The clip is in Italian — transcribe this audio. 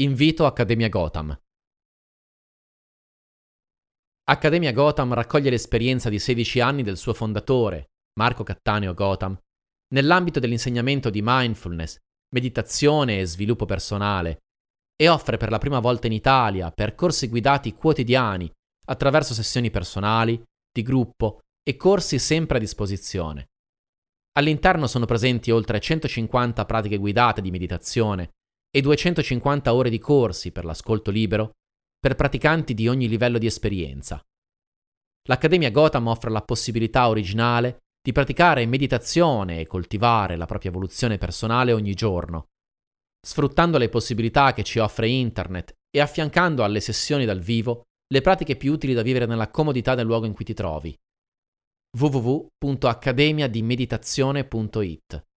Invito Accademia Gotham. Accademia Gotham raccoglie l'esperienza di 16 anni del suo fondatore, Marco Cattaneo Gotham, nell'ambito dell'insegnamento di mindfulness, meditazione e sviluppo personale e offre per la prima volta in Italia percorsi guidati quotidiani attraverso sessioni personali, di gruppo e corsi sempre a disposizione. All'interno sono presenti oltre 150 pratiche guidate di meditazione e 250 ore di corsi per l'ascolto libero per praticanti di ogni livello di esperienza. L'Accademia Gotham offre la possibilità originale di praticare meditazione e coltivare la propria evoluzione personale ogni giorno, sfruttando le possibilità che ci offre Internet e affiancando alle sessioni dal vivo le pratiche più utili da vivere nella comodità del luogo in cui ti trovi. www.accademiadimeditazione.it